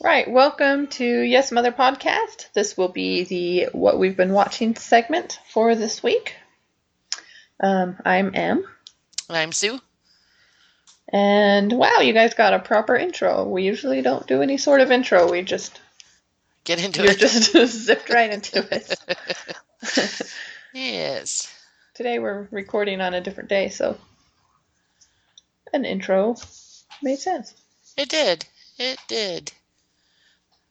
Right, welcome to Yes Mother podcast. This will be the what we've been watching segment for this week. Um, I'm Em, I'm Sue. and wow, you guys got a proper intro. We usually don't do any sort of intro. We just Get into it. you're it. just zipped right into it. yes. Today we're recording on a different day, so an intro made sense. It did. It did.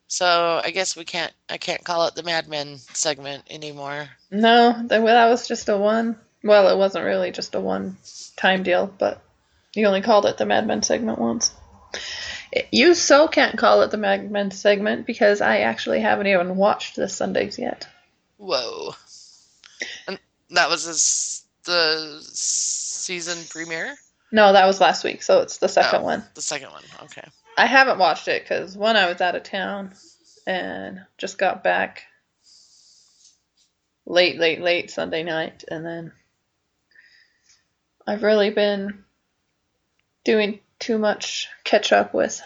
So I guess we can't I can't call it the Mad Men segment anymore. No, that, was just a one. Well, it wasn't really just a one time deal, but you only called it the Mad Men segment once. You so can't call it the Mad Men segment because I actually haven't even watched the Sundays yet. Whoa. And that was this, the season premiere? No, that was last week, so it's the second Oh. one. The second one. Okay. I haven't watched it because one, I was out of town and just got back late, late, late Sunday night, and then I've really been doing too much catch up with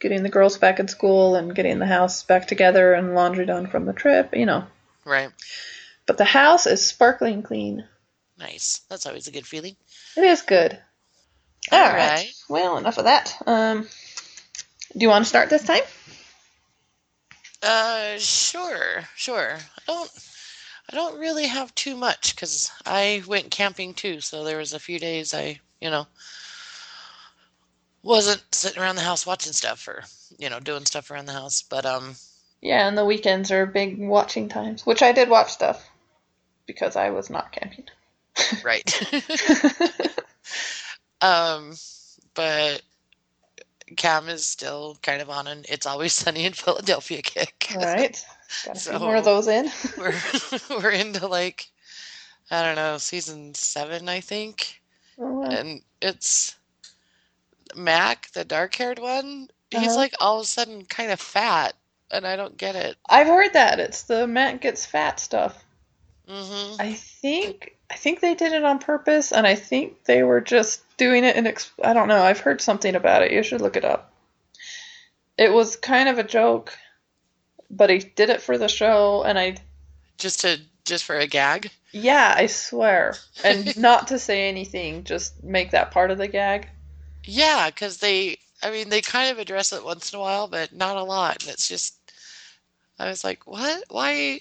getting the girls back in school and getting the house back together and laundry done from the trip, you know. Right. But the house is sparkling clean. Nice. That's always a good feeling. It is good. All All right. right. Well, enough of that. Um, do you want to start this time? Uh, sure, sure. I don't, I don't really have too much because I went camping too. So there was a few days I, you know, wasn't sitting around the house watching stuff or, you know, doing stuff around the house. But um, Yeah, and the weekends are big watching times, which I did watch stuff because I was not camping. right. um, but Cam is still kind of on an "It's Always Sunny in Philadelphia" kick. All right. Got a few So- more of those in. we're we're into like I don't know season seven, I think. Oh, wow. and it's Mac, the dark-haired one. He's Uh-huh. like all of a sudden kind of fat, and I don't get it. I've heard that. It's the Mac gets fat stuff. hmm I think I think they did it on purpose, and I think they were just doing it in. Ex- I don't know. I've heard something about it. You should look it up. It was kind of a joke, but he did it for the show, and I Just to just for a gag. yeah, I swear, and not to say anything, just make that part of the gag. Yeah, because they, I mean, they kind of address it once in a while, but not a lot. And it's just, I was like, what? Why?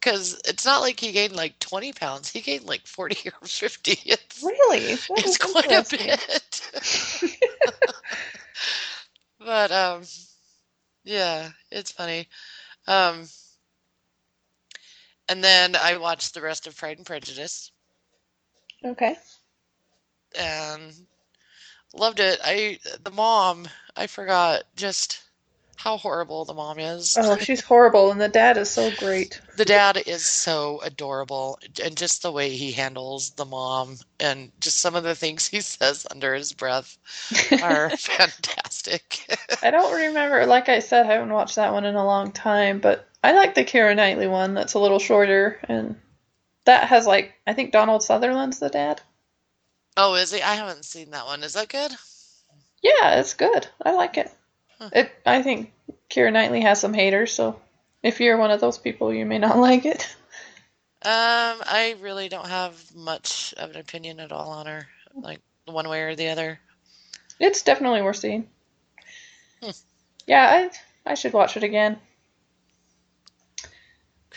Because it's not like he gained like 20 pounds. He gained like 40 or 50. It's, Really? That it's quite a bit. But um, yeah, it's funny. Um, and then I watched the rest of Pride and Prejudice Okay. and loved it. I the mom, I forgot just how horrible the mom is. Oh, she's horrible, and the dad is so great. The dad is so adorable, and just the way he handles the mom, and just some of the things he says under his breath are fantastic. I don't remember. Like I said, I haven't watched that one in a long time, but I like the Keira Knightley one. That's a little shorter, and that has like I think Donald Sutherland's the dad. Oh, is he? I haven't seen that one. Is that good? Yeah, it's good. I like it. It. I think Keira Knightley has some haters, so if you're one of those people, you may not like it. Um, I really don't have much of an opinion at all on her, like one way or the other. It's definitely worth seeing. Hmm. Yeah, I I should watch it again.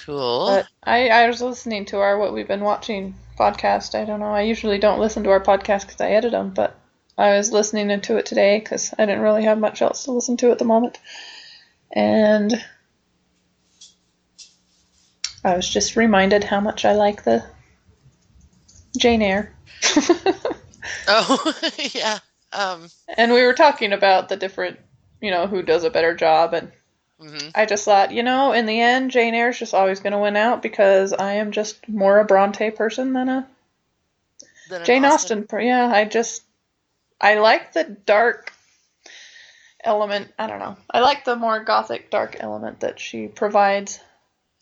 Cool. But I, I was listening to our What We've Been Watching podcast. I don't know. I usually don't listen to our podcast because I edit them, but I was listening to it today because I didn't really have much else to listen to at the moment. And I was just reminded how much I like the Jane Eyre. Oh, yeah. Um, and we were talking about the different, you know, who does a better job. And mhm. I just thought, you know, in the end, Jane Eyre's just always going to win out because I am just more a Bronte person than a Jane Austen. per- Yeah, I just I like the dark element. I don't know. I like the more gothic dark element that she provides.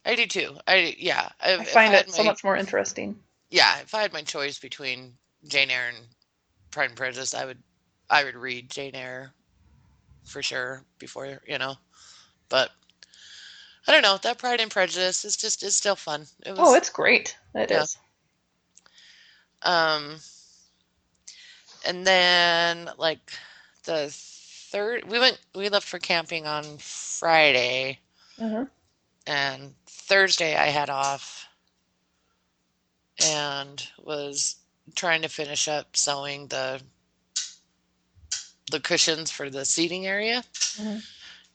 I do too. I yeah. If, I find had it so much more interesting. Yeah, if I had my choice between Jane Eyre and Pride and Prejudice, I would I would read Jane Eyre for sure before you know, but I don't know. That Pride and Prejudice is just is still fun. It was, oh, it's great. It yeah. is. Um, and then like the third, we went we left for camping on Friday, uh-huh. and Thursday I had off, and was trying to finish up sewing the the cushions for the seating area. Mm-hmm.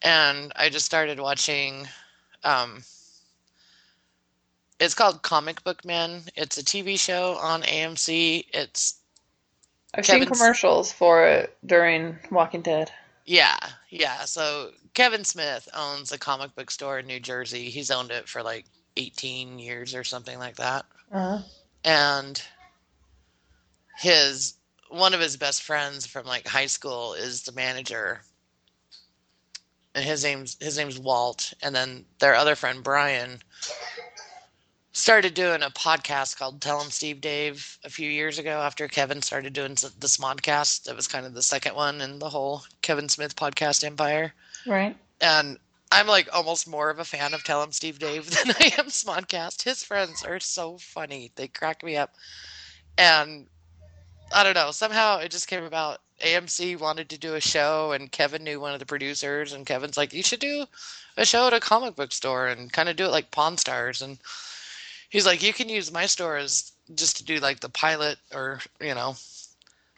And I just started watching um it's called Comic Book Men. It's a TV show on AMC. It's I've Kevin's, seen commercials for it during Walking Dead. Yeah, yeah. So Kevin Smith owns a comic book store in New Jersey. He's owned it for like 18 years or something like that. Uh-huh. And his one of his best friends from like high school is the manager and his name's his name's Walt and then their other friend Brian started doing a podcast called Tell Him Steve Dave a few years ago after Kevin started doing the Smodcast. It was kind of the second one in the whole Kevin Smith podcast empire. Right. And I'm like almost more of a fan of Tell Him Steve Dave than I am Smodcast. His friends are so funny. They crack me up. And I don't know. Somehow it just came about. AMC wanted to do a show, and Kevin knew one of the producers, and Kevin's like, "You should do a show at a comic book store and kind of do it like Pawn Stars." And he's like, "You can use my store as just to do like the pilot or you know,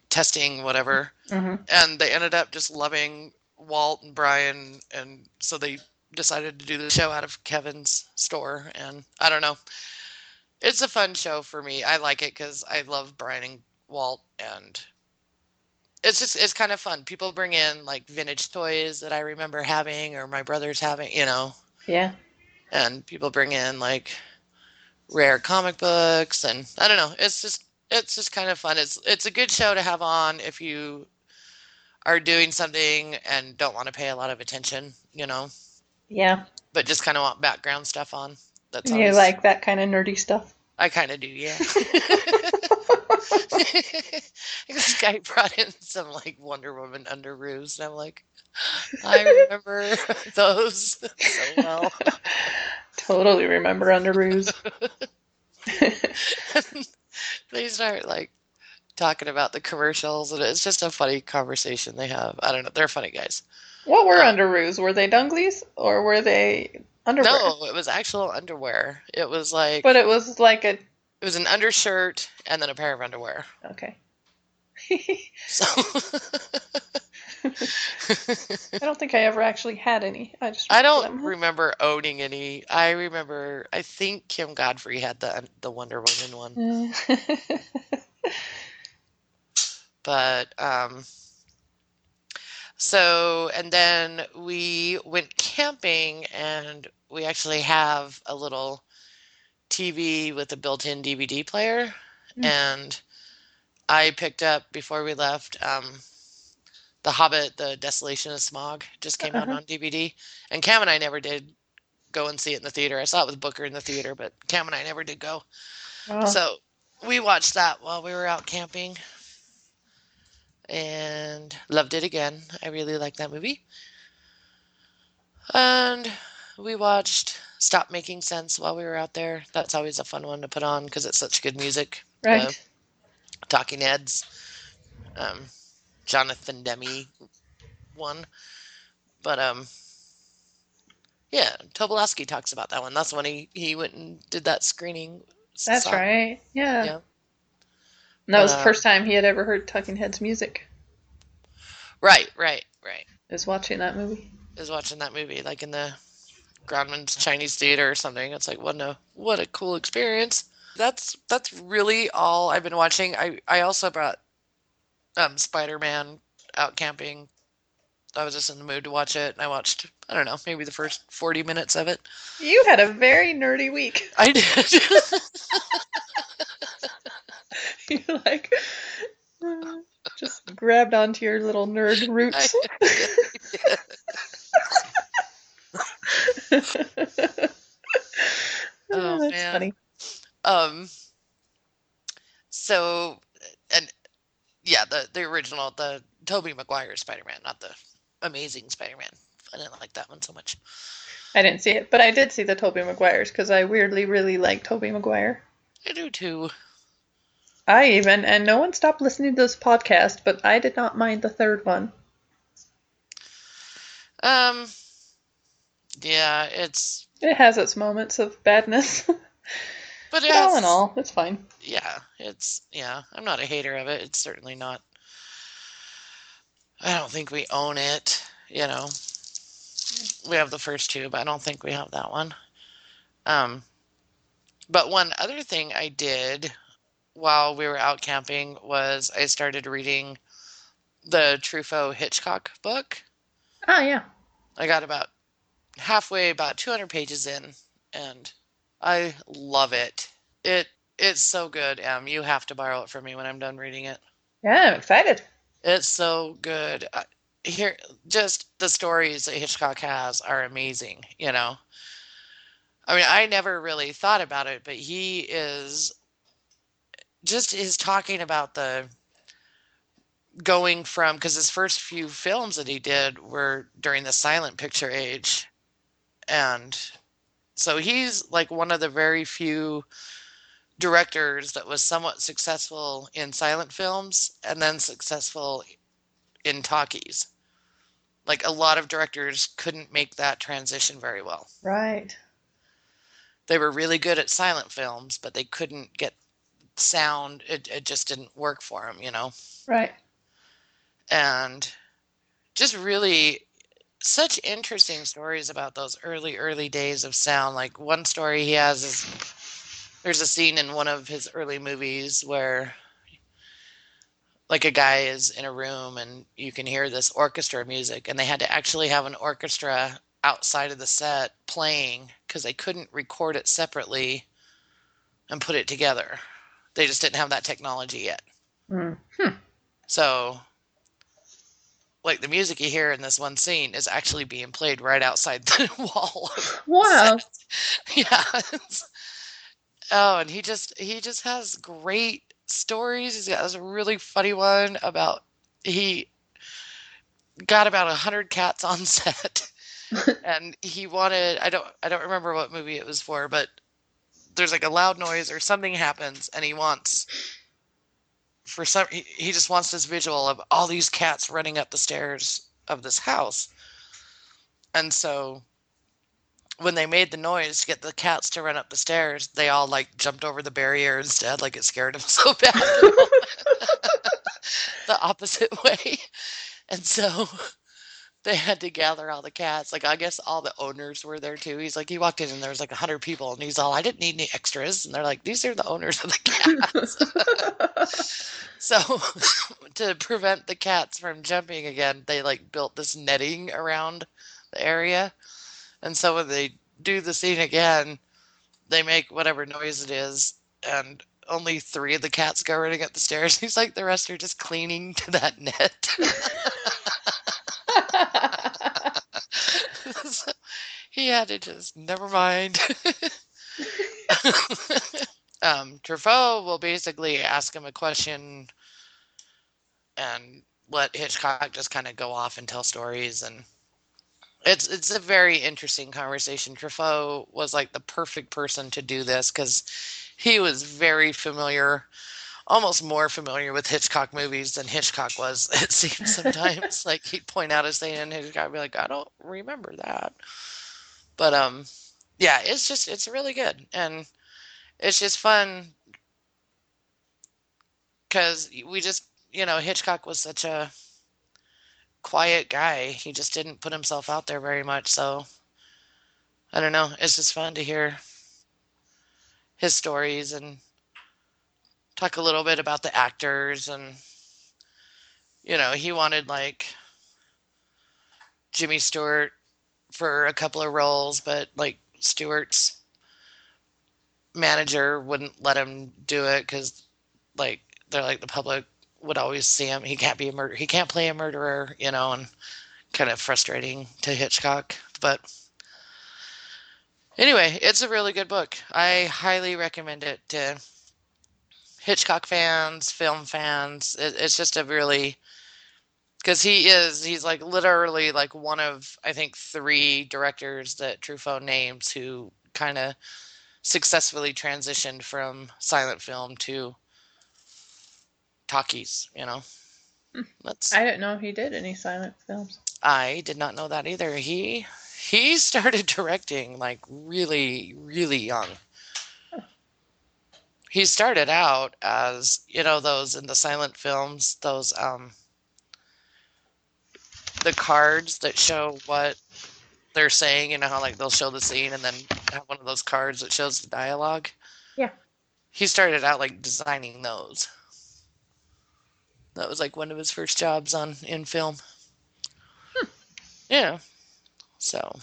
testing whatever." Mm-hmm. And they ended up just loving Walt and Brian, and so they decided to do the show out of Kevin's store. And I don't know. It's a fun show for me. I like it because I love Brian and Walt and it's just it's kind of fun. People bring in like vintage toys that I remember having or my brother's having, you know. Yeah. And people bring in like rare comic books and I don't know. It's just it's just kind of fun. It's it's a good show to have on if you are doing something and don't want to pay a lot of attention, you know. Yeah. But just kind of want background stuff on. That's you like that kind of nerdy stuff. I kind of do, yeah. this guy brought in some like Wonder Woman underoos, and I'm like, I remember those so well. Totally remember underoos. they start like talking about the commercials, and it's just a funny conversation they have. I don't know, they're funny guys. What were um, underoos? Were they dunglies or were they underwear? No, it was actual underwear. It was like, but it was like a it was an undershirt and then a pair of underwear. Okay. so I don't think I ever actually had any. I just I don't them. remember owning any. I remember I think Kim Godfrey had the the Wonder Woman one. but um so and then we went camping and we actually have a little TV with a built-in DVD player, mm. and I picked up before we left um, The Hobbit: The Desolation of Smaug just came uh-huh. out on DVD, and Cam and I never did go and see it in the theater. I saw it with Booker in the theater, but Cam and I never did go. Oh. So we watched that while we were out camping and loved it again. I really like that movie. And we watched Stop Making Sense while we were out there. That's always a fun one to put on because it's such good music. Right. Uh, Talking Heads, um, Jonathan Demme one. But um, yeah, Tobolowsky talks about that one. That's when he, he went and did that screening. That's song. right. Yeah. yeah. And that was the first time he had ever heard Talking Heads music. Right, right, right. Is watching that movie. Is watching that movie, like in the Grauman's Chinese Theater or something. It's like what a what a cool experience. That's that's really all I've been watching. I I also brought um, Spider Man out camping. I was just in the mood to watch it. and I watched I don't know maybe the first forty minutes of it. You had a very nerdy week. I did. you like just grabbed onto your little nerd roots. oh That's man. Funny. Um. So, and yeah, the the original, the Tobey Maguire Spider Man, not the Amazing Spider-Man. I didn't like that one so much. I didn't see it, but I did see the Tobey Maguires because I weirdly really like Tobey Maguire. I do too. I even, and no one stopped listening to this podcast, but I did not mind the third one. Um, yeah, it's It has its moments of badness. but it but all in all, it's fine. yeah, it's yeah. I'm not a hater of it. It's certainly not. I don't think we own it. You know, we have the first two, but I don't think we have that one. Um, but one other thing I did while we were out camping was I started reading the Truffaut Hitchcock book. Oh yeah. I got about halfway, about 200 pages in, and I love it. It it's so good, Em. You have to borrow it from me when I'm done reading it. Yeah, I'm excited. It's so good. Here, just the stories that Hitchcock has are amazing. You know, I mean, I never really thought about it, but he is just is talking about the going from because his first few films that he did were during the silent picture age, and so he's like one of the very few directors that was somewhat successful in silent films and then successful in talkies. Like a lot of directors couldn't make that transition very well. Right. They were really good at silent films, but they couldn't get sound. It, it just didn't work for them, you know? Right. And just really such interesting stories about those early, early days of sound. Like one story he has is there's a scene in one of his early movies where like a guy is in a room and you can hear this orchestra music and they had to actually have an orchestra outside of the set playing because they couldn't record it separately and put it together they just didn't have that technology yet Mm. Hmm. so like the music you hear in this one scene is actually being played right outside the wall Wow. yeah. oh, and he just he just has great stories. He's got this really funny one about he got about a hundred cats on set, and he wanted I don't I don't remember what movie it was for, but there's like a loud noise or something happens, and he wants for some he, he just wants this visual of all these cats running up the stairs of this house, and so when they made the noise to get the cats to run up the stairs, they all like jumped over the barrier instead, like it scared them so bad. the opposite way. And so they had to gather all the cats. Like I guess all the owners were there too. He's like he walked in and there was like a hundred people and he's all I didn't need any extras. And they're like, These are the owners of the cats. so to prevent the cats from jumping again, they like built this netting around the area. And so when they do the scene again, they make whatever noise it is, and only three of the cats go running up the stairs. He's like, the rest are just cleaning to that net. So he had to just, never mind. um, Truffaut will basically ask him a question and let Hitchcock just kind of go off and tell stories and it's it's a very interesting conversation. Truffaut was like the perfect person to do this because he was very familiar, almost more familiar with Hitchcock movies than Hitchcock was. It seems sometimes like he'd point out a scene and Hitchcock would be like, "I don't remember that," but um, yeah, it's just it's really good and it's just fun because we just you know Hitchcock was such a quiet guy. He just didn't put himself out there very much. So I don't know. It's just fun to hear his stories and talk a little bit about the actors and you know, he wanted like Jimmy Stewart for a couple of roles, but like Stewart's manager wouldn't let him do it because like they're like the public would always see him. He can't be a murder. He can't play a murderer, you know, and kind of frustrating to Hitchcock. But anyway, it's a really good book. I highly recommend it to Hitchcock fans, film fans. It, it's just a really because he is he's like literally like one of I think three directors that Truffaut names who kind of successfully transitioned from silent film to talkies. You know, Hmm. that's I didn't know he did any silent films. I did not know that either. He he started directing like really really young. He started out as you know those in the silent films those um the cards that show what they're saying. You know how like they'll show the scene and then have one of those cards that shows the dialogue. Yeah. He started out like designing those. That was like one of his first jobs on in film. Hmm. Yeah. So.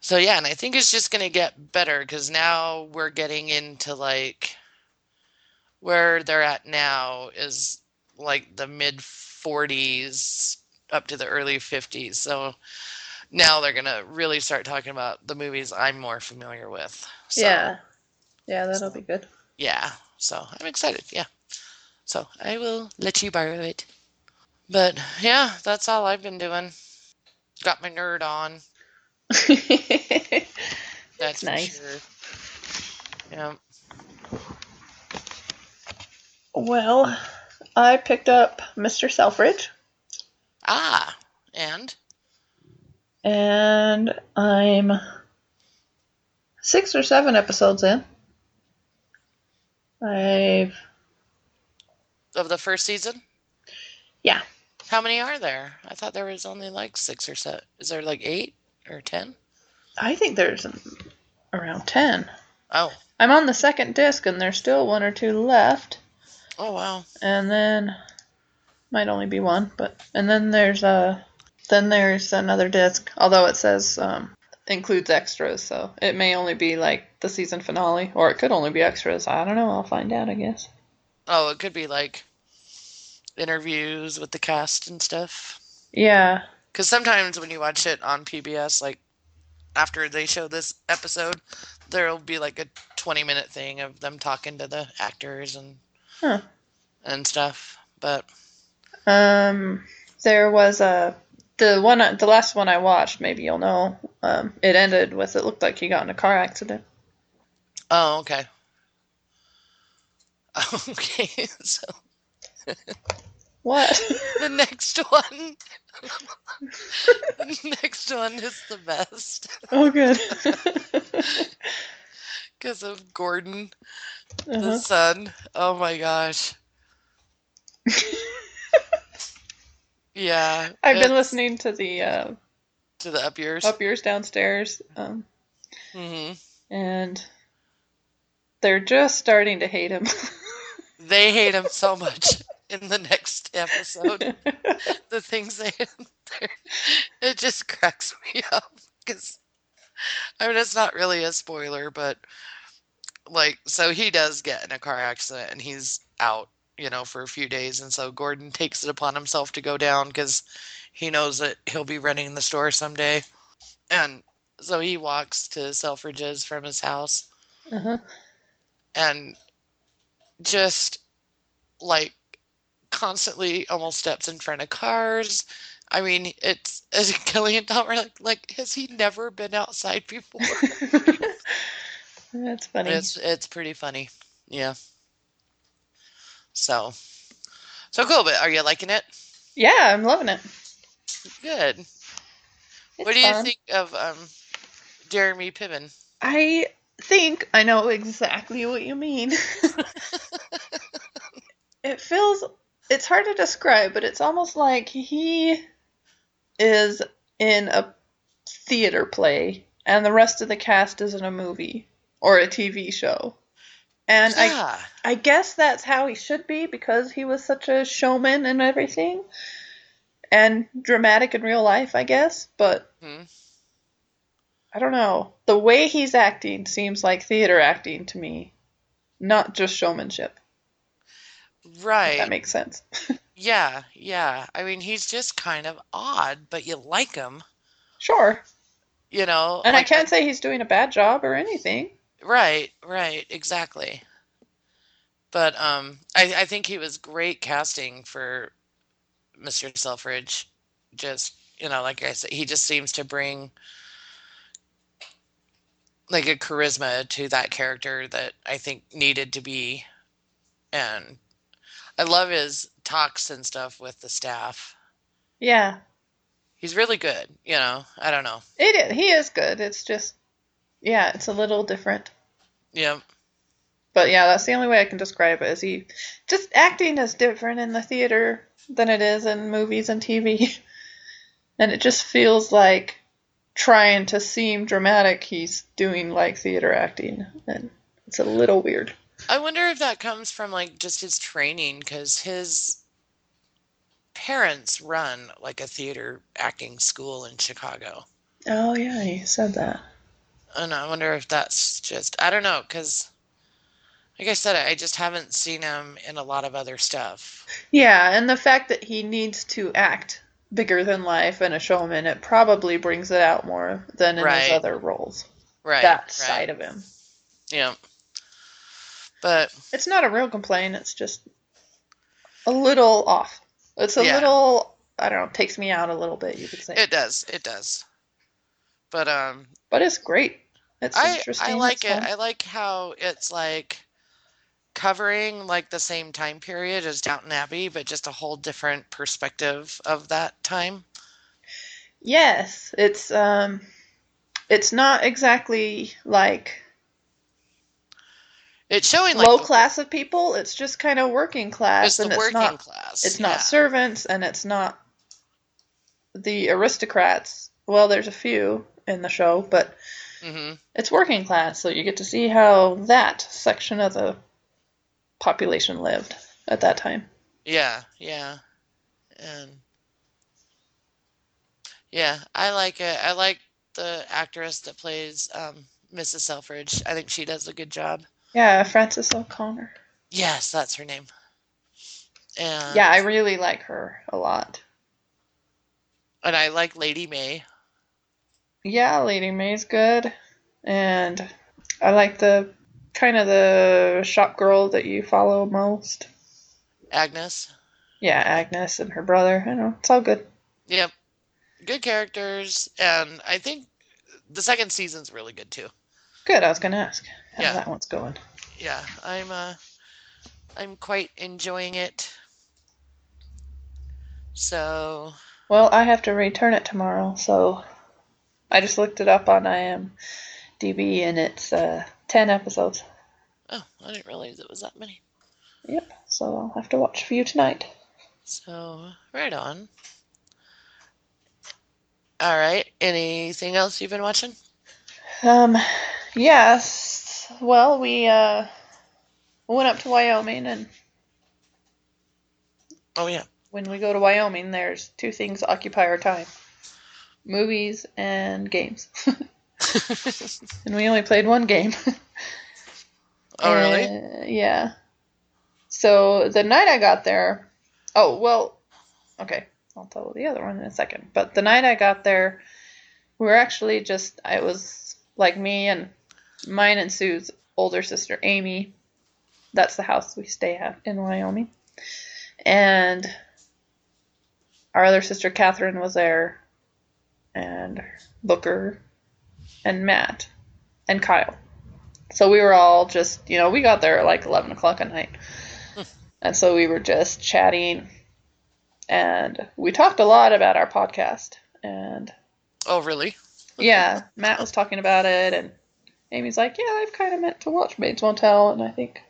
So yeah, and I think it's just gonna get better because now we're getting into like where they're at now is like the mid 40s up to the early 50s. So now they're gonna really start talking about the movies I'm more familiar with. So, yeah. Yeah, that'll be good. Yeah. So I'm excited. Yeah. So I will let you borrow it. But yeah, that's all I've been doing. Got my nerd on. That's nice. sure. Yeah. well, I picked up Mr. Selfridge, Ah, and and I'm six or seven episodes in. I've of the first season. Yeah. How many are there? I thought there was only like six or seven. Is there like eight or ten? I think there's around ten. Oh. I'm on the second disc, and there's still one or two left. Oh wow. and then might only be one, but and then there's a then there's another disc, although it says um, includes extras, so it may only be like the season finale, or it could only be extras. I don't know. I'll find out, I guess. Oh, it could be like interviews with the cast and stuff. Yeah, Because sometimes when you watch it on PBS, like after they show this episode, there'll be like a 20 minute thing of them talking to the actors and Huh. and stuff. But um, there was a the one the last one I watched. Maybe you'll know. Um, it ended with it looked like he got in a car accident. oh, okay. Okay, so What? the next one, the next one is the best oh, good. Because of Gordon, the uh-huh. son. Oh my gosh. Yeah, I've been listening to the uh, to the up years. up yours downstairs. Um, hmm and they're just starting to hate him. They hate him so much in the next episode. The things they it just cracks me up because I mean it's not really a spoiler, but like so he does get in a car accident and he's out, you know, for a few days, and so Gordon takes it upon himself to go down because he knows that he'll be running the store someday, and so he walks to Selfridge's from his house uh-huh. and just like constantly almost steps in front of cars. I mean, it's as Killian Dahmer like like has he never been outside before? That's funny. It's it's pretty funny. Yeah. So so cool, but are you liking it? Yeah, I'm loving it. Good. It's what do you fun. think of um Jeremy Piven? I think I know exactly what you mean. it feels it's hard to describe, but it's almost like he is in a theater play and the rest of the cast is in a movie or a TV show. And I Yeah. I guess that's how he should be because he was such a showman and everything. And dramatic in real life, I guess, but Hmm. I don't know. The way he's acting seems like theater acting to me, not just showmanship. If that makes sense. Yeah, yeah. I mean, he's just kind of odd, but you like him, Sure. you know? And I can't say he's doing a bad job or anything. Right, right, exactly. But um I I think he was great casting for Mr. Selfridge just, you know, like I said, he just seems to bring like a charisma to that character that I think needed to be. And I love his talks and stuff with the staff. Yeah. He's really good, you know. I don't know. It is, he is good. It's just yeah, it's a little different. Yeah. But yeah, that's the only way I can describe it. Is he just acting is different in the theater than it is in movies and TV, and it just feels like trying to seem dramatic. He's doing like theater acting, and it's a little weird. I wonder if that comes from like just his training because his parents run like a theater acting school in Chicago. Oh yeah, he said that. And I wonder if that's just I don't know because like I said, I just haven't seen him in a lot of other stuff. Yeah, and the fact that he needs to act bigger than life and a showman, it probably brings it out more than in Right. his other roles. Right. that right. side of him. Yeah. But It's not a real complaint. It's just a little off. It's a Yeah. little, I don't know, takes me out a little bit, you could say. it does. It does. But um but it's great. It's I interesting. I like it. I like how it's like covering like the same time period as Downton Abbey, but just a whole different perspective of that time. Yes, it's um, it's not exactly like It's showing like low the, class of people. It's just kind of working class, it's the and it's working not class. it's yeah. not servants, and it's not the aristocrats. Well, there's a few in the show, but hmm it's working class, so you get to see how that section of the population lived at that time. Yeah, yeah. And yeah, I like it. I like the actress that plays um, Mrs. Selfridge. I think she does a good job. Yeah, Frances O'Connor. Yes, that's her name. And Yeah, I really like her a lot. and I like Lady May. Yeah, Lady May's good, and I like the kind of the shop girl that you follow most. Agnes. Yeah, Agnes and her brother. I know it's all good. Yep. Good characters, and I think the second season's really good too. Good. I was gonna ask how Yeah. that one's going. Yeah, I'm uh I'm quite enjoying it. So, Well, I have to return it tomorrow, so I just looked it up on IMDb, and it's uh, ten episodes. oh, I didn't realize it was that many. Yep. So I'll have to watch for you tonight. So, right on. All right. Anything else you've been watching? Um, yes. Well, we uh went up to Wyoming, and Oh yeah. when we go to Wyoming, there's two things that occupy our time: movies and games. and we only played one game. oh really? Uh, yeah. So the night I got there, oh well, okay, I'll tell the other one in a second. But the night I got there, we were actually just I was like me and mine and Sue's older sister Amy. That's the house we stay at in Wyoming, and our other sister Catherine was there, and Booker, and Matt, and Kyle. So we were all just, you know, we got there at like 11 o'clock at night. Hmm. and so we were just chatting. And we talked a lot about our podcast. And Oh really? yeah, Matt was talking about it. And Amy's like, yeah, I've kind of meant to watch Bates Motel. And I think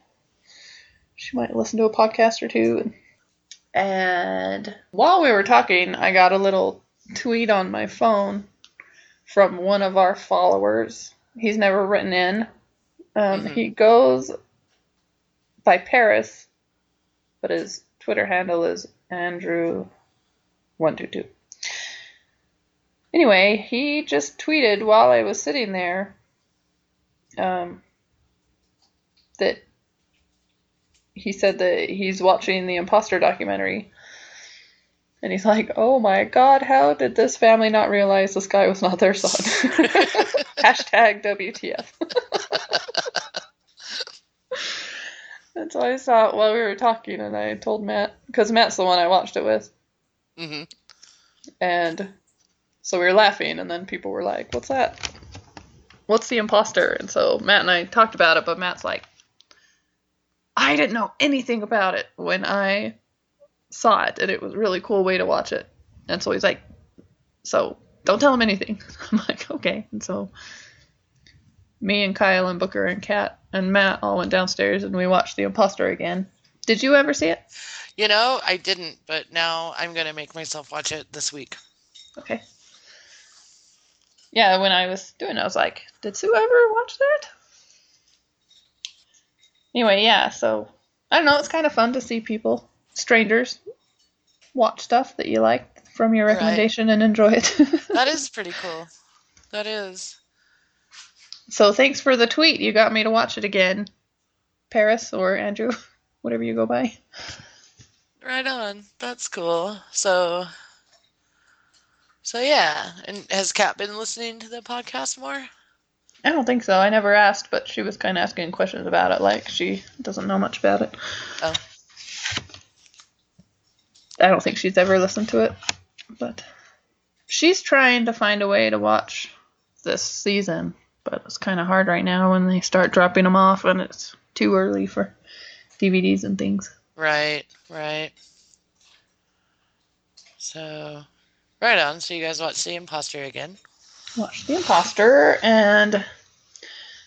she might listen to a podcast or two. And while we were talking, I got a little tweet on my phone from one of our followers. He's never written in. Um, Mhm. He goes by Paris, but his Twitter handle is Andrew122. Anyway, he just tweeted while I was sitting there um, that he said that he's watching the imposter documentary. And he's like, oh my god, how did this family not realize this guy was not their son? Hashtag WTF. That's so I saw while we were talking, and I told Matt, because Matt's the one I watched it with. hmm And so we were laughing, and then people were like, What's that? What's the imposter? And so Matt and I talked about it, but Matt's like, I didn't know anything about it when I saw it, and it was a really cool way to watch it. And so he's like, So don't tell him anything. I'm like, Okay. And so me and Kyle and Booker and Kat and Matt all went downstairs and we watched The Imposter again. Did you ever see it? You know, I didn't, but now I'm gonna make myself watch it this week. Okay. Yeah, when I was doing it, I was like, did Sue ever watch that? Anyway, yeah, so I don't know, it's kind of fun to see people, strangers, watch stuff that you like from your Right. recommendation and enjoy it. That is pretty cool. That is. so thanks for the tweet. You got me to watch it again. Paris or Andrew, whatever you go by. Right on. That's cool. So, so yeah. And has Kat been listening to the podcast more? I don't think so. I never asked, but she was kind of asking questions about it, like she doesn't know much about it. Oh. I don't think she's ever listened to it, but she's trying to find a way to watch this season, but it's kind of hard right now when they start dropping them off and it's too early for DVDs and things. Right, right. So, right on. So you guys watch The Imposter again? Watch The Imposter, and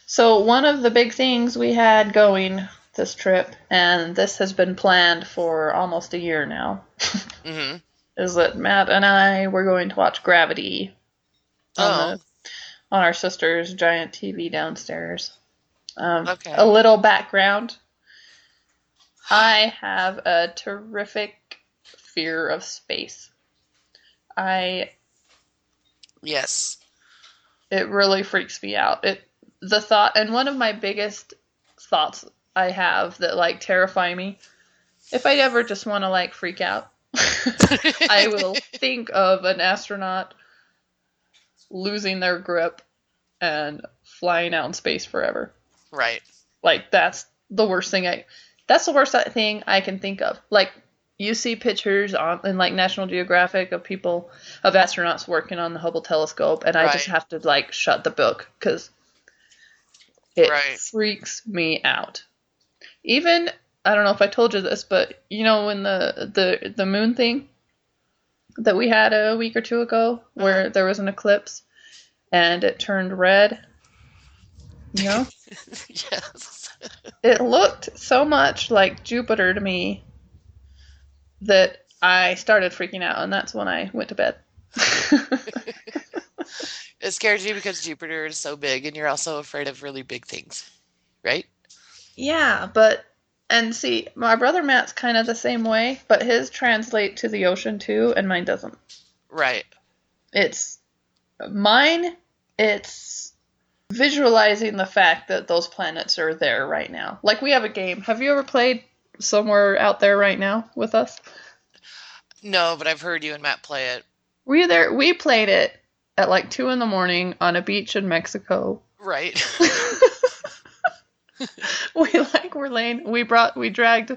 so one of the big things we had going this trip, and this has been planned for almost a year now, Mm-hmm. is that Matt and I were going to watch Gravity on, Oh, the, on our sister's giant TV downstairs. Um, Okay. A little background. I have a terrific fear of space. I yes. it really freaks me out. It the thought and one of my biggest thoughts I have that like terrify me. If I ever just want to like freak out, I will think of an astronaut losing their grip and flying out in space forever. Right. Like that's the worst thing I that's the worst thing I can think of. Like you see pictures on in like National Geographic of people of astronauts working on the Hubble telescope and I just have to like shut the book cuz it Right. freaks me out. Even I don't know if I told you this, but you know when the the the moon thing that we had a week or two ago where mm-hmm. there was an eclipse and it turned red, you know? yes. it looked so much like Jupiter to me that I started freaking out, and that's when I went to bed. It scares you because Jupiter is so big and you're also afraid of really big things. Right? yeah, but and see, my brother Matt's kind of the same way, but his translate to the ocean too, and mine doesn't. Right. It's mine. It's visualizing the fact that those planets are there right now. Like we have a game. Have you ever played somewhere out there right now with us? No, but I've heard you and Matt play it. We there. We played it at like two in the morning on a beach in Mexico. Right. we like were laying. We brought. We dragged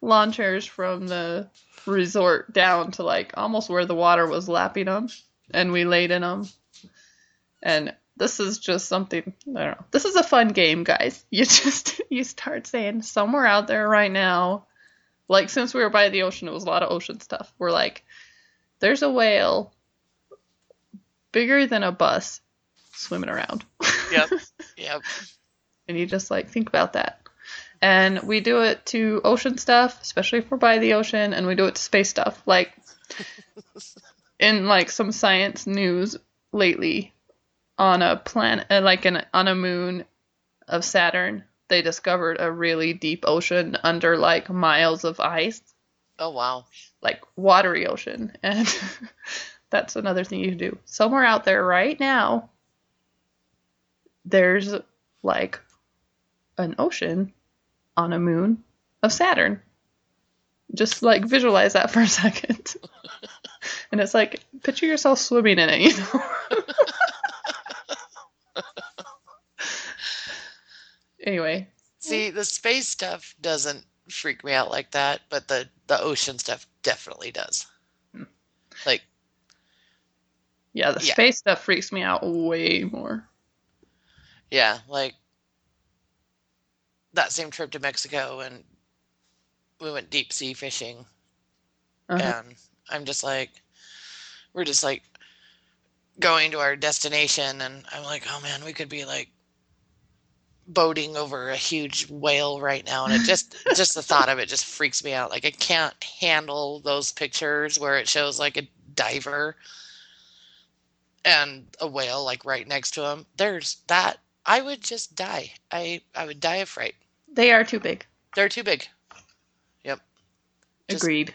lawn chairs from the resort down to like almost where the water was lapping them, and we laid in them. And this is just something. I don't know. This is a fun game, guys. You just you start saying somewhere out there right now. Like since we were by the ocean, it was a lot of ocean stuff. We're like, there's a whale bigger than a bus swimming around. yep. Yep. and you just like think about that. And we do it to ocean stuff, especially if we're by the ocean, and we do it to space stuff. Like in like some science news lately, on a planet, uh, like an on a moon of Saturn, they discovered a really deep ocean under like miles of ice, Oh wow. like watery ocean, and that's another thing you can do. Somewhere out there right now, there's like an ocean on a moon of Saturn. Just like visualize that for a second. and it's like picture yourself swimming in it, you know. anyway, See, the space stuff doesn't freak me out like that, but the the ocean stuff definitely does. Like, Yeah, the Yeah. space stuff freaks me out way more. yeah, like that same trip to Mexico and we went deep sea fishing Uh-huh. and I'm just like we're just like going to our destination and I'm like, oh man, we could be like boating over a huge whale right now and it just just the thought of it just freaks me out. Like I can't handle those pictures where it shows like a diver and a whale like right next to him. There's that I would just die. I I would die of fright. They are too big. They're too big. Yep. Just- Agreed.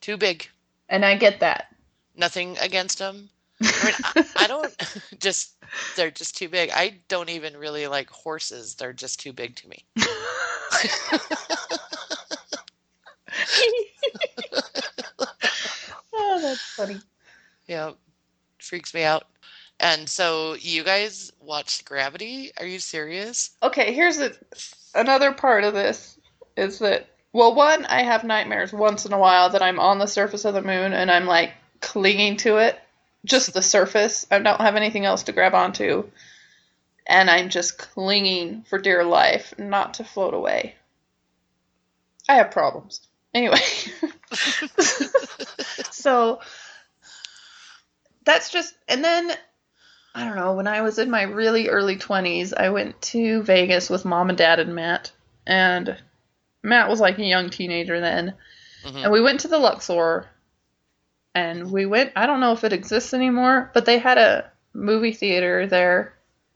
Too big. And I get that. Nothing against them. I mean, I, I don't just, they're just too big. I don't even really like horses. They're just too big to me. oh, that's funny. Yeah, freaks me out. And so you guys watched Gravity? Are you serious? Okay, here's a, another part of this is that well, one, I have nightmares once in a while that I'm on the surface of the moon and I'm like clinging to it, just the surface. I don't have anything else to grab onto, and I'm just clinging for dear life not to float away. I have problems. Anyway, so that's just, and then I don't know, when I was in my really early 20s, I went to Vegas with mom and dad and Matt. And Matt was like a young teenager then. Mhm. And we went to the Luxor. And we went, I don't know if it exists anymore, but they had a movie theater there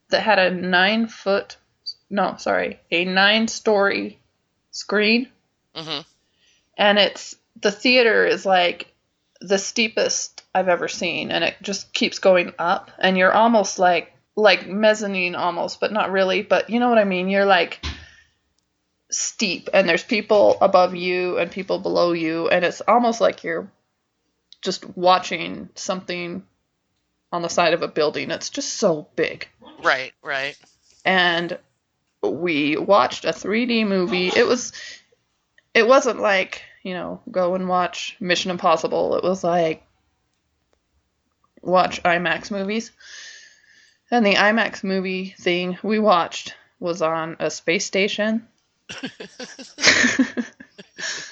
that had a nine foot, no, sorry, a nine story screen. hmm And it's, the theater is like the steepest I've ever seen, and it just keeps going up, and you're almost like like mezzanine almost, but not really. But you know what I mean? You're like steep, and there's people above you and people below you, and it's almost like you're just watching something on the side of a building. It's just so big. Right, right. And we watched a 3D movie. It was it wasn't like, you know, go and watch Mission Impossible. It was like watch IMAX movies. And the IMAX movie thing we watched was on a space station.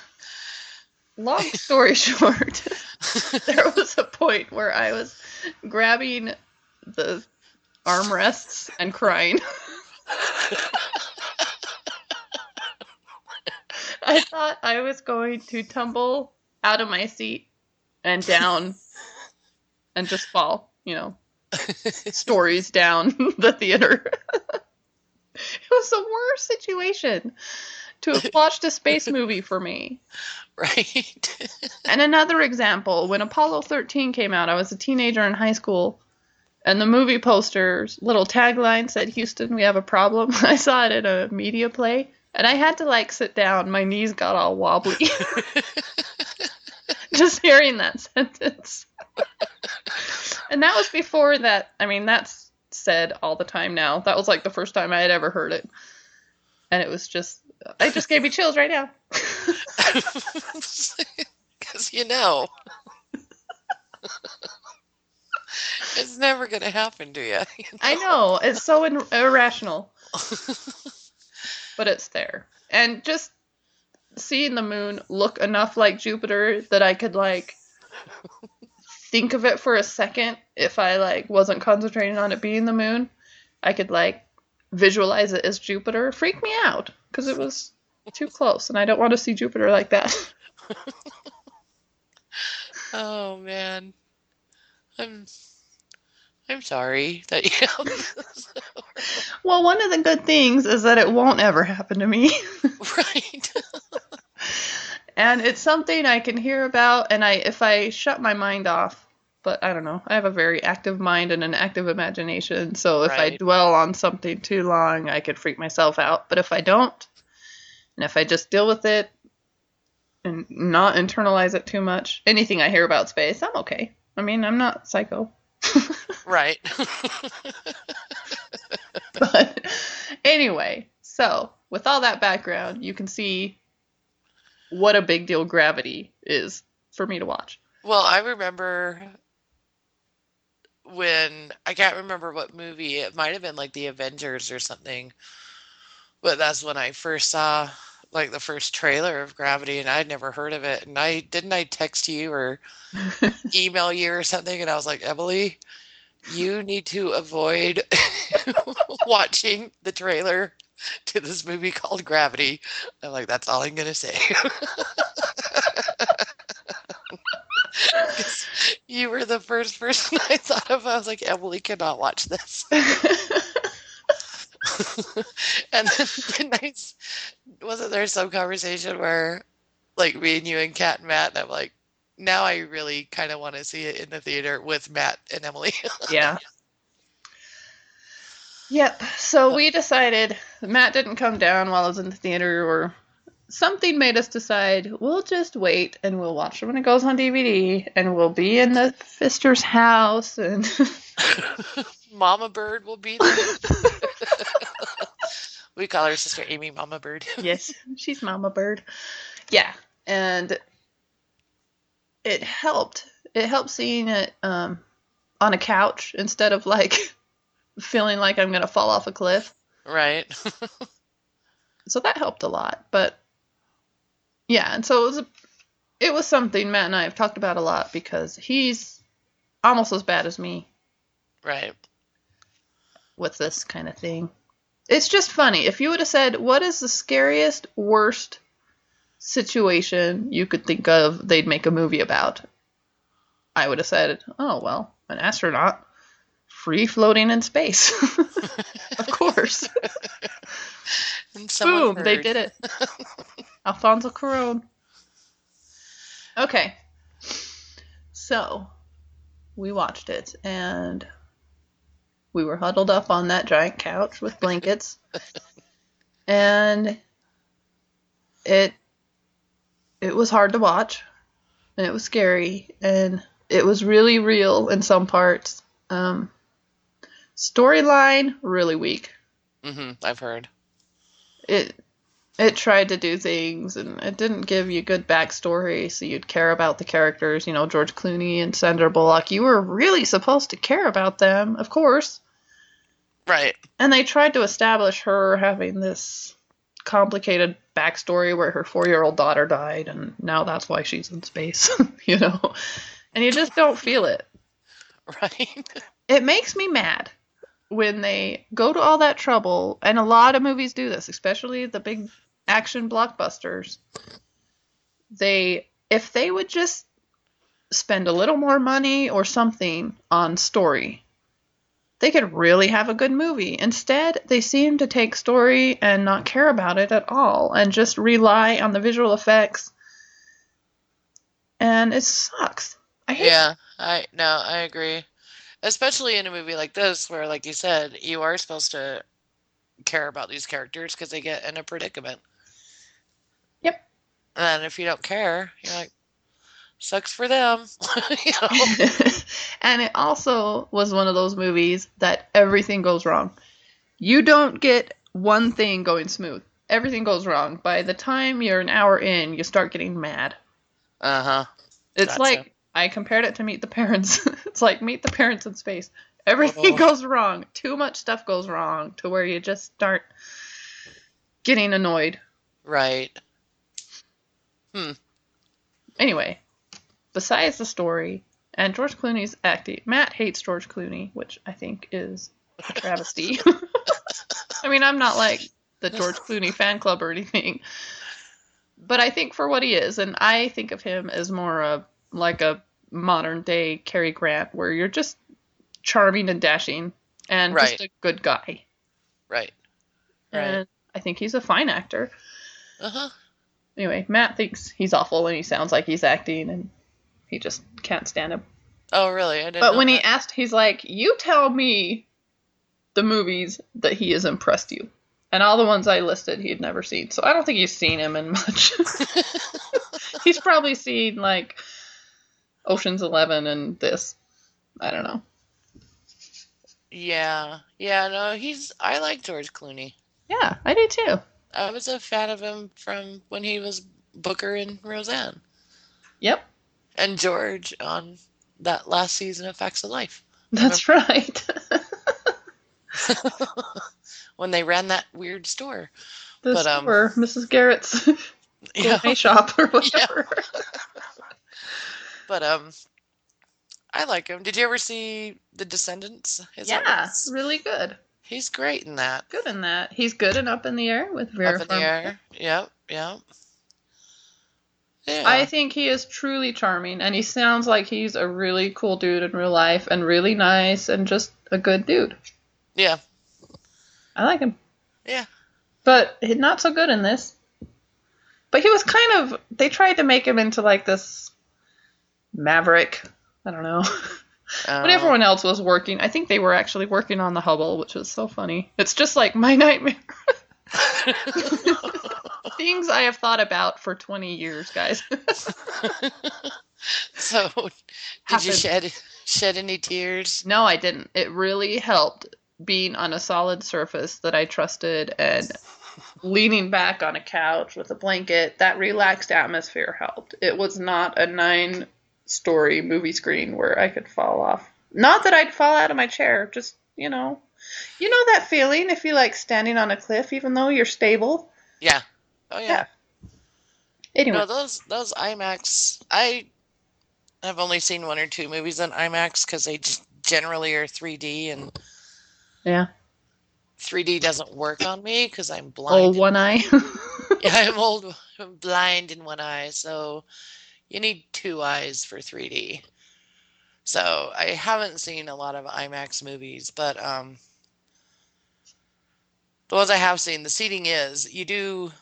Long story short, there was a point where I was grabbing the armrests and crying. I thought I was going to tumble out of my seat and down and just fall, you know, stories down the theater. it was the worst situation to have watched a space movie for me. right. And another example, when Apollo 13 came out, I was a teenager in high school, and the movie poster's little tagline said, Houston, we have a problem. I saw it in a media play, and I had to like sit down. My knees got all wobbly. Just hearing that sentence. and that was before that, I mean, that's said all the time now. That was like the first time I had ever heard it. And it was just, it just gave me chills right now. Because you know. it's never going to happen to you. you I know it's so in- irrational, but it's there. And just seeing the moon look enough like Jupiter that I could like think of it for a second if I like wasn't concentrating on it being the moon. I could like visualize it as Jupiter. Freak me out because it was too close, and I don't want to see Jupiter like that. Oh man. I'm I'm sorry that you well, one of the good things is that it won't ever happen to me. right. and it's something I can hear about, and I if I shut my mind off, but I don't know, I have a very active mind and an active imagination, so if I dwell on something too long, I could freak myself out. But if I don't, and if I just deal with it and not internalize it too much, anything I hear about space, I'm okay. I mean, I'm not psycho. right. but anyway, so with all that background, you can see what a big deal gravity is for me to watch. Well, I remember when I can't remember what movie. It might have been like the Avengers or something. But that's when I first saw like the first trailer of Gravity and I'd never heard of it. And I didn't I text you or email you or something and I was like, "Emily, you need to avoid watching the trailer to this movie called Gravity." I'm like, "That's all I'm going to say." you were the first person I thought of. I was like, Emily cannot watch this. and then the nice, wasn't there some conversation where, like, me and you and Kat and Matt, and I'm like, now I really kind of want to see it in the theater with Matt and Emily. yeah. Yep. So we decided Matt didn't come down while I was in the theater, or something made us decide we'll just wait and we'll watch it when it goes on DVD, and we'll be in the Pfister's house, and Mama Bird will be there. we call her sister Amy Mama Bird. yes, she's Mama Bird. Yeah, and it helped. It helped seeing it um, on a couch instead of like feeling like I'm gonna fall off a cliff. Right. so that helped a lot. But yeah, and so it was a, it was something Matt and I have talked about a lot because he's almost as bad as me right. with this kind of thing. It's just funny. If you would have said, "What is the scariest, worst situation you could think of they'd make a movie about?" I would have said, "Oh, well, an astronaut free floating in space." of course. Boom, they heard. did it. Alfonso Cuarón. Okay. So, we watched it and we were huddled up on that giant couch with blankets. and it it was hard to watch and it was scary and it was really real in some parts. Um storyline really weak hmm I've heard. it it tried to do things and it didn't give you good backstory so you'd care about the characters you know george clooney and sandra bullock you were really supposed to care about them of course Right. and they tried to establish her having this complicated backstory where her four-year-old daughter died and now that's why she's in space you know and you just don't feel it Right. it makes me mad when they go to all that trouble, and a lot of movies do this, especially the big action blockbusters. They, if they would just spend a little more money or something on story, they could really have a good movie. Instead, they seem to take story and not care about it at all, and just rely on the visual effects. And it sucks. I hate Yeah. I no, I agree. Especially in a movie like this, where, like you said, you are supposed to care about these characters because they get in a predicament. And if you don't care, you're like, sucks for them. you know? and it also was one of those movies that everything goes wrong. You don't get one thing going smooth. Everything goes wrong. By the time you're an hour in, you start getting mad. Uh huh. It's Gotcha. like I compared it to Meet the Parents. it's like Meet the Parents in space. Everything Oh. goes wrong. Too much stuff goes wrong to where you just start getting annoyed. Right. Anyway, besides the story and George Clooney's acting, Matt hates George Clooney, which I think is a travesty. I mean, I'm not like the George Clooney fan club or anything, but I think for what he is, and I think of him as more of like a modern day Cary Grant, where you're just charming and dashing and just a good guy. Right. Right. And I think he's a fine actor. Uh huh. Anyway, Matt thinks he's awful and he sounds like he's acting, and he just can't stand him. Oh, really? I didn't But when he asked, he's like, "You tell me the movies that he has impressed you." And all the ones I listed, he had never seen. So I don't think he's seen him in much. he's probably seen like Ocean's Eleven and this. I don't know. Yeah. Yeah, no, he's. I like George Clooney. Yeah, I do too. I was a fan of him from when he was Booker and Roseanne. Yep. and George on that last season of Facts of Life That's right. when they ran that weird store. the But, um, store, Mrs. Garrett's Yeah. gourmet shop or whatever. But um, I like him. Did you ever see The Descendants? Is Yeah, it's- really good. He's great in that. Good in that. He's good and up in the air with Vera Up in the air. Yep, yep. Yeah. I think he is truly charming, and he sounds like he's a really cool dude in real life, and really nice, and just a good dude. yeah, I like him. yeah. But he's not so good in this. But he was kind of. They tried to make him into like this maverick. I don't know. Um, But everyone else was working. I think they were actually working on the Hubble, which was so funny. It's just like my nightmare. Things I have thought about for 20 years, guys. so, did Happened. you shed shed any tears? no, I didn't. It really helped being on a solid surface that I trusted and leaning back on a couch with a blanket. That relaxed atmosphere helped. It was not a nine story movie screen where I could fall off. Not that I'd fall out of my chair, just, you know. You know that feeling if you like standing on a cliff even though you're stable? Yeah. Oh yeah. Yeah. Anyway, No, those those IMAX. I have only seen one or two movies on IMAX because they just generally are 3D, and yeah. 3D doesn't work on me because I'm blind. one eye. Yeah, I'm old. I'm blind in one eye, so you need two eyes for 3D. So I haven't seen a lot of IMAX movies, but um, the ones I have seen, the seating is you do.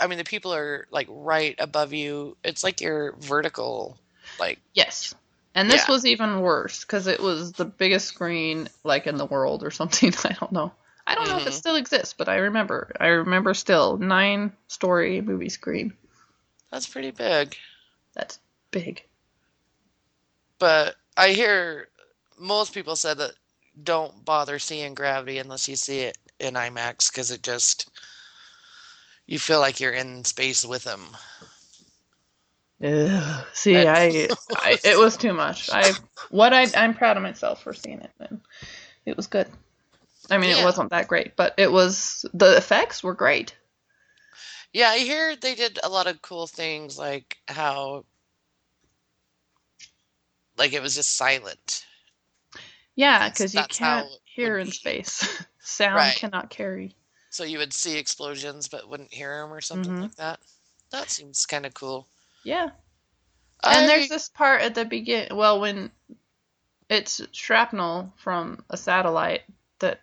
I mean, the people are like right above you. It's like you're vertical, like yes. And this Yeah. was even worse because it was the biggest screen like in the world or something. I don't know. I don't know if it Mhm. still exists, but I remember. I remember still nine story movie screen. that's pretty big. That's big. But I hear most people said that don't bother seeing Gravity unless you see it in IMAX because it just you feel like you're in space with them. Ugh. See, I, I, it was too much. I, what I, I'm proud of myself for seeing it. And it was good. I mean, Yeah. it wasn't that great, but it was. The effects were great. Yeah, I hear they did a lot of cool things like how like it was just silent. Yeah, because you that's how can't it hear would in be. space. Sound Right. cannot carry. So you would see explosions but wouldn't hear them or something Mhm. like that. That seems kind of cool. Yeah. I, And there's this part at the begin. Well, when it's shrapnel from a satellite that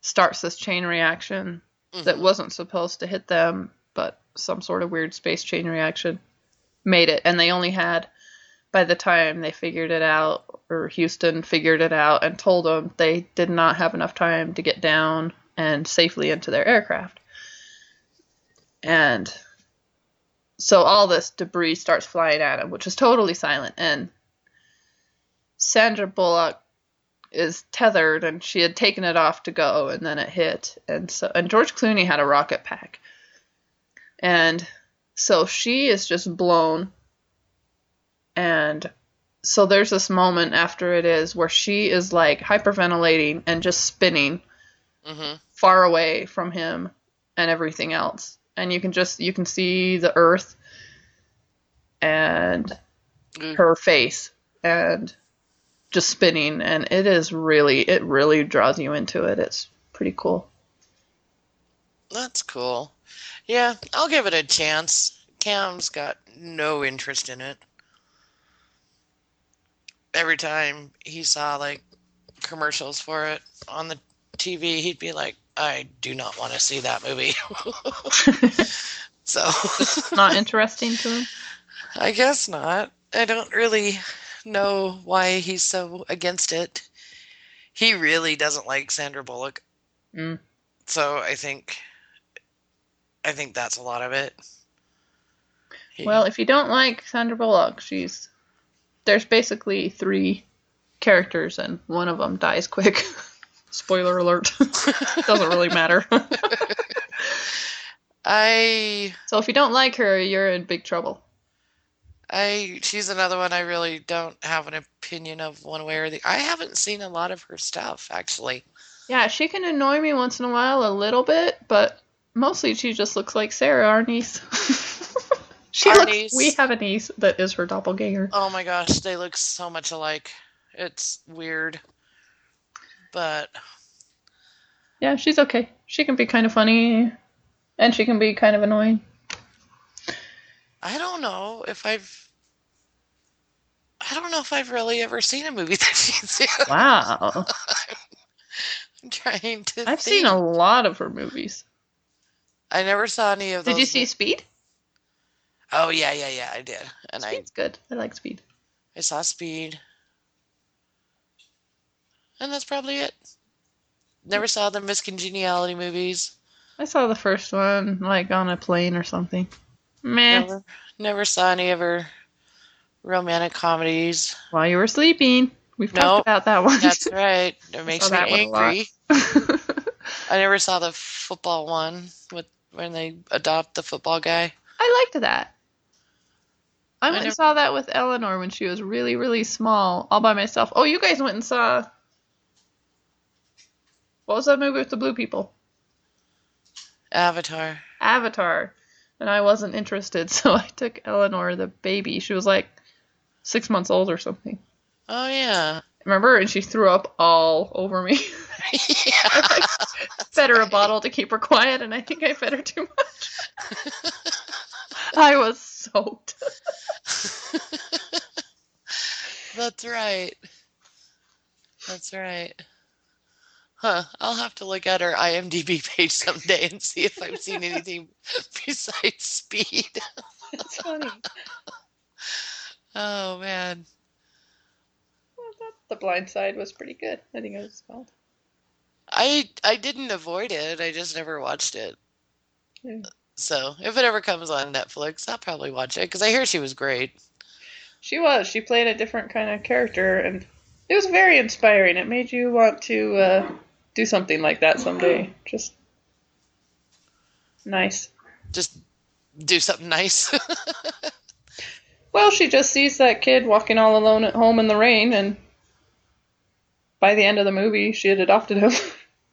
starts this chain reaction that Mhm. wasn't supposed to hit them, but some sort of weird space chain reaction made it. And they only had, by the time they figured it out, or Houston figured it out and told them they did not have enough time to get down and safely into their aircraft. And so all this debris starts flying at him, which is totally silent. And Sandra Bullock is tethered, and she had taken it off to go, and then it hit. And so, and George Clooney had a rocket pack, and so she is just blown. And so there's this moment after it is where she is like hyperventilating and just spinning Mhm. far away from him and everything else. And you can just you can see the earth and Ooh. her face and just spinning and it is really it really draws you into it. It's pretty cool. That's cool. Yeah, I'll give it a chance. Cam's got no interest in it. Every time he saw like commercials for it on the TV, he'd be like, I do not want to see that movie. so Not interesting to him. I guess not. I don't really know why he's so against it. He really doesn't like Sandra Bullock. Mm. So I think I think that's a lot of it. He- Well, if you don't like Sandra Bullock, she's there's basically three characters and one of them dies quick. Spoiler alert. Doesn't really matter. I so if you don't like her, you're in big trouble. I she's another one I really don't have an opinion of one way or the. I haven't seen a lot of her stuff actually. Yeah, she can annoy me once in a while a little bit, but mostly she just looks like Sarah, our niece. she Our looks, niece. We have a niece that is her doppelganger. Oh my gosh, they look so much alike. It's weird. But Yeah, she's okay. She can be kind of funny, and she can be kind of annoying. I don't know if I've I don't know if I've really ever seen a movie that she's in. Wow. I'm trying to I've seen a lot of her movies. I never saw any of those. Did you see Speed? Oh yeah, yeah, yeah, I did. And I Speed's good. I like Speed. I saw Speed. And that's probably it. Never saw the Miss Congeniality movies. I saw the first one, like on a plane or something. Meh. Never, never saw any of her romantic comedies. While you were sleeping. We've Nope. talked about that one. That's right. It makes me that one a lot. angry. I never saw the football one with when they adopt the football guy. I liked that. I I went and saw that with Eleanor when she was really, really small, all by myself. Oh, you guys went and saw. What was that movie with the blue people? Avatar. Avatar. And I wasn't interested, so I took Eleanor, the baby. She was like six months old or something. Oh yeah. Remember? And she threw up all over me. yeah. fed her a bottle to keep her quiet, and I think I fed her too much. I was soaked. That's right. That's right. Huh. I'll have to look at her IMDb page someday and see if I've seen anything besides Speed. It's funny. Oh man. The Blind Side was pretty good. I think it was called. I I didn't avoid it. I just never watched it. Yeah. So if it ever comes on Netflix, I'll probably watch it because I hear she was great. She was. She played a different kind of character, and it was very inspiring. It made you want to uh, do something like that someday. Just nice. Just do something nice. Well, she just sees that kid walking all alone at home in the rain, and by the end of the movie, she had adopted him.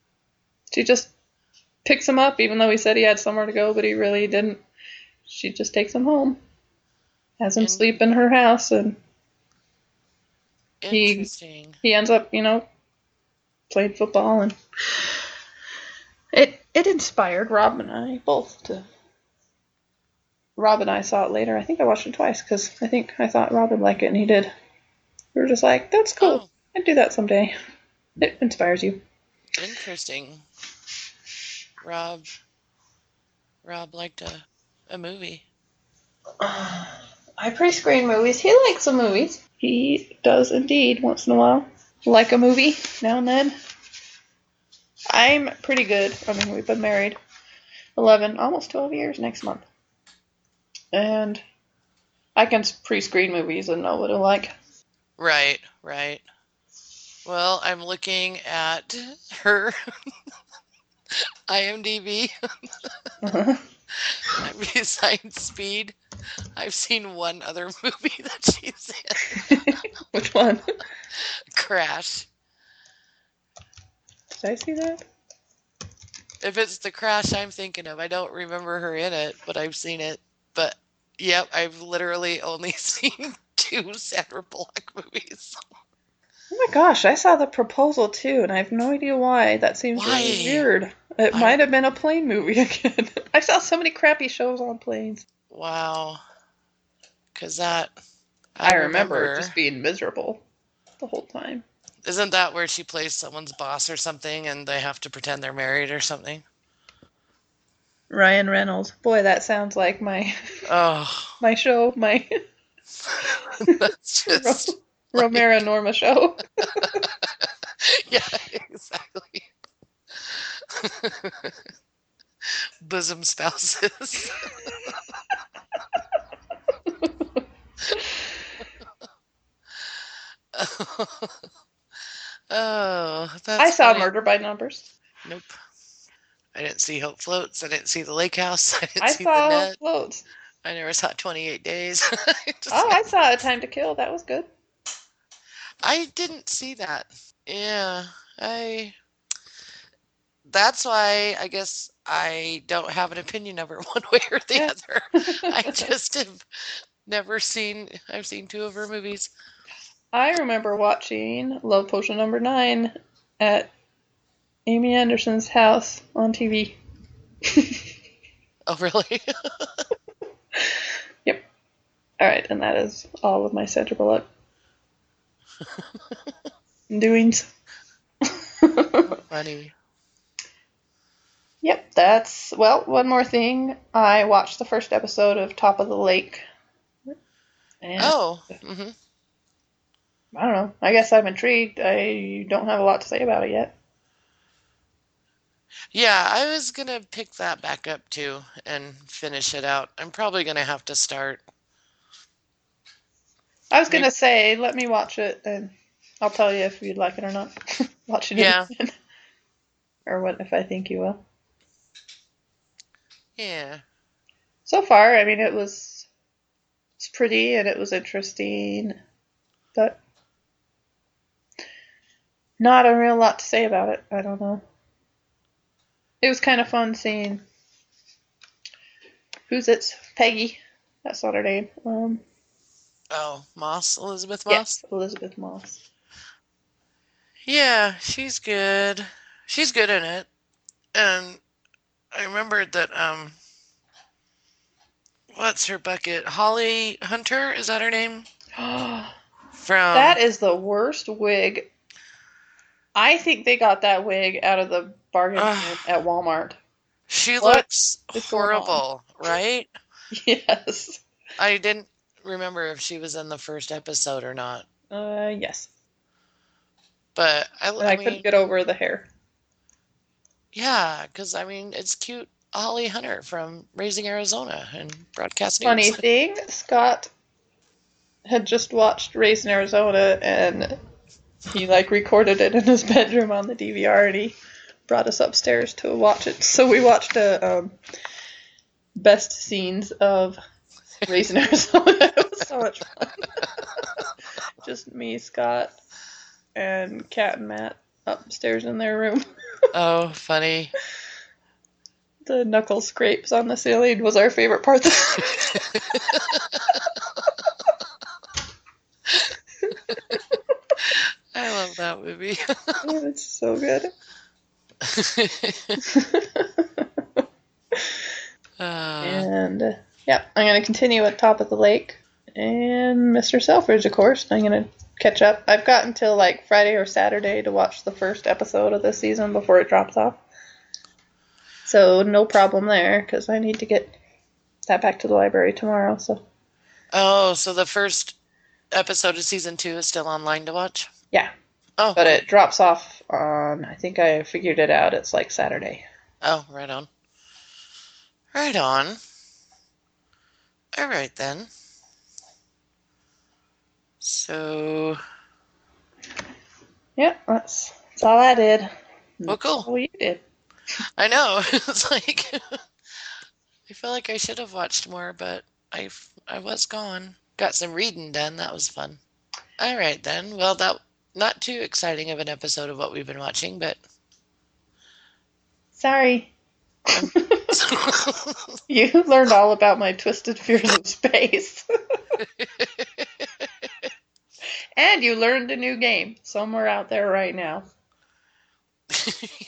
she just picks him up, even though he said he had somewhere to go, but he really didn't. She just takes him home, has him And- sleep in her house, and He- he ends up, you know, playing football, and it it inspired Rob and I both to. Rob and I saw it later. I think I watched it twice because I think I thought Rob would like it, and he did. We were just like, "That's cool. Oh. I'd do that someday." It inspires you. Interesting. Rob Rob liked a, a movie. I pre-screen movies. He likes the movies. He does indeed once in a while. Like a movie now and then. I'm pretty good. I mean, we've been married 11, almost 12 years next month. And I can pre-screen movies and know what I like. Right, right. Well, I'm looking at her IMDb. Besides Speed, I've seen one other movie that she's in. Which one? Crash. Did I see that? If it's the Crash I'm thinking of, I don't remember her in it, but I've seen it. But yep, I've literally only seen two Sandra Bullock movies. Oh my gosh, I saw the proposal too, and I have no idea why. That seems Why? really weird. It I- might have been a plane movie again. I saw so many crappy shows on planes. Wow. Cause that I, remember, it just being miserable the whole time. Isn't that where she plays someone's boss or something and they have to pretend they're married or something? Ryan Reynolds. Boy, that sounds like my Oh, my show, my that's just Romero Norma show. yeah, exactly. Bosom spouses. oh, that's I saw funny. Murder by Numbers. Nope. I didn't see Hope Floats. I didn't see the Lake House. I didn't I see the saw net. Floats. I never saw 28 Days. Oh, I saw A Time to Kill. That was good. I didn't see that. Yeah, I. That's why I guess I don't have an opinion of her one way or the other. I just have never seen. I've seen two of her movies. I remember watching Love Potion number nine at Amy Anderson's house on TV. Oh, really? Yep. All right, and that is all of my Sandra Bullock doings. Funny. Yep, that's well. One more thing, I watched the first episode of Top of the Lake. And Oh, hmm I don't know. I guess I'm intrigued. I don't have a lot to say about it yet. yeah. I was gonna pick that back up too and finish it out. I'm probably gonna have to start. I was gonna say, let me watch it, and I'll tell you if you'd like it or not. Watching it Yeah. again. or what if I think you will. Yeah. So far, I mean, it was it's pretty and it was interesting, but not a real lot to say about it. I don't know. It was kind of fun seeing who's it's Peggy. That's not her name. Um, Oh, Moss, Elisabeth Moss. yes, Elisabeth Moss. Yeah, she's good. She's good in it. And I remembered that um what's her bucket? Holly Hunter, is that her name? that From is the worst wig. I think they got that wig out of the bargain at Walmart. she what looks horrible, right? Yes. I didn't remember if she was in the first episode or not. Uh, yes. But I, I, I mean, couldn't get over the hair. yeah, because I mean, it's cute. Holly Hunter from Raising Arizona and Broadcast News. Funny thing, Scott had just watched Raising Arizona and he like recorded it in his bedroom on the DVR and he brought us upstairs to watch it. So we watched a um, best scenes of In Arizona. it was so much fun. just me, Scott, and Cat and Matt upstairs in their room. Oh, funny. The knuckle scrapes on the ceiling was our favorite part. I love that movie. it's so good. uh, And yeah, I'm gonna continue with Top of the Lake and Mr. Selfridge, of course. I'm gonna catch up. I've got until like Friday or Saturday to watch the first episode of this season before it drops off. So no problem there because I need to get that back to the library tomorrow. So oh, so the first episode of season two is still online to watch? yeah, Oh, but it drops off on. I think I figured it out. It's like Saturday. oh, right on. Right on. All right then. So, Yeah, that's that's all I did. well, cool. Oh, you did. I know. It's like I feel like I should have watched more, but I I was gone. Got some reading done. That was fun. All right then. Well, that not too exciting of an episode of what we've been watching, but Sorry. You learned all about my twisted fears of space. and you learned a new game somewhere out there right now.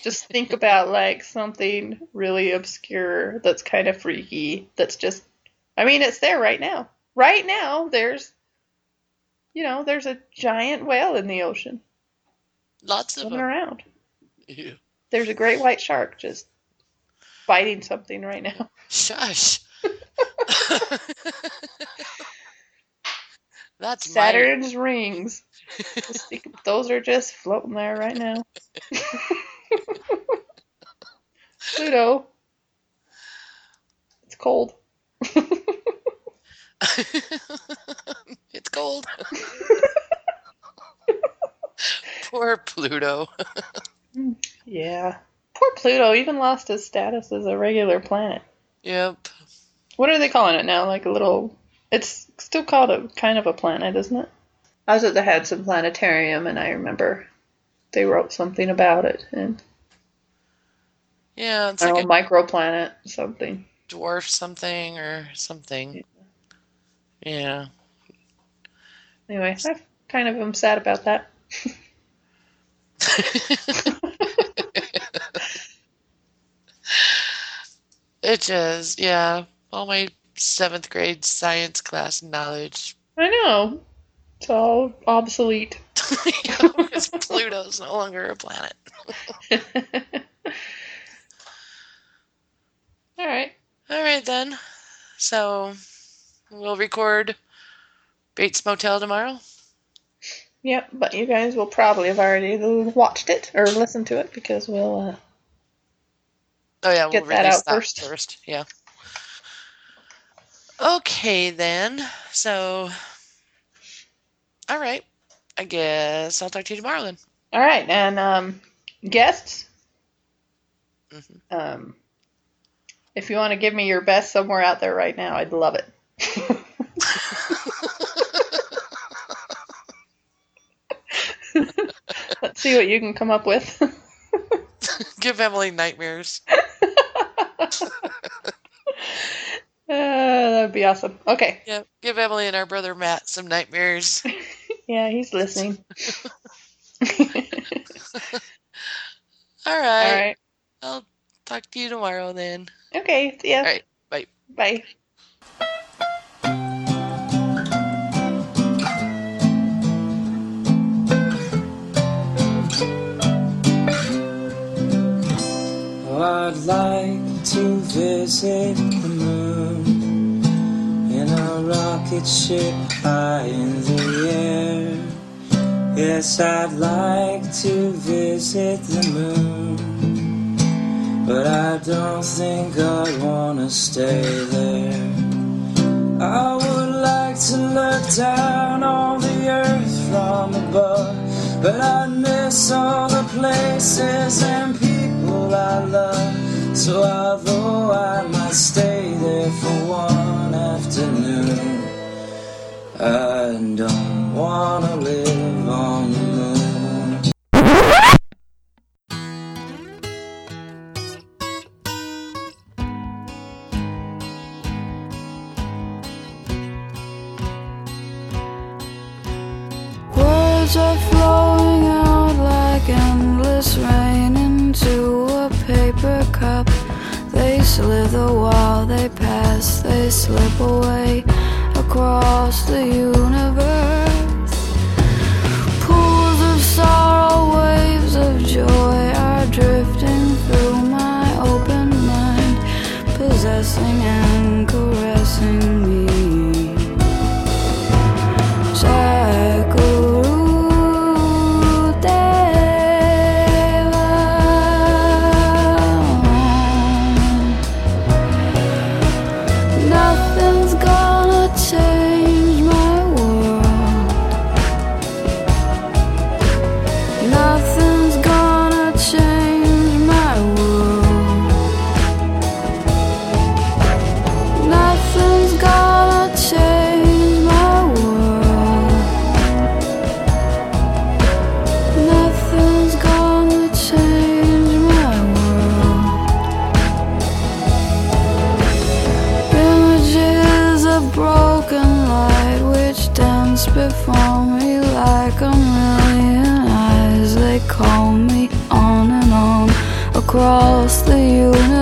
Just think about like something really obscure that's kind of freaky that's just I mean it's there right now. Right now there's you know, there's a giant whale in the ocean lots of them. around. Ew. There's a great white shark just biting something right now. Shush. That's Saturn's rings. Those are just floating there right now. Pluto. It's cold. it's cold. Poor Pluto. Yeah. Poor Pluto even lost his status as a regular planet. Yep. What are they calling it now? Like a little. It's still called a kind of a planet, isn't it? I was at the Hudson Planetarium, and I remember they wrote something about it, and Yeah, it's like don't microplanet something. dwarf something or something. Yeah. Anyway, I kind of am sad about that. it just, yeah. All my seventh grade science class knowledge. I know. It's all obsolete. Because Pluto's no longer a planet. all right. All right, then. So we'll record Bates Motel tomorrow. Yep, but you guys will probably have already watched it or listened to it because we'll. Uh, Oh, yeah, we'll that release out that first. first. Yeah. Okay, then. So, all right. I guess I'll talk to you tomorrow then. all right, and um, guests. Mhm. Um, if you want to give me your best somewhere out there right now, I'd love it. Let's see what you can come up with. Give Emily nightmares. Uh, that would be awesome. Okay. Yeah, give Emily and our brother Matt some nightmares. Yeah, he's listening. All All right. right. I'll talk to you tomorrow then. Okay. See ya. All right. Bye. Bye. I'd like to visit the moon in a rocket ship high in the air. Yes, I'd like to visit the moon, but I don't think I'd wanna stay there. I would like to look down on the earth from above, but I'd miss all the places and people I love. So although I might stay there for one afternoon, I don't wanna live on slip away across the universe. Across the universe.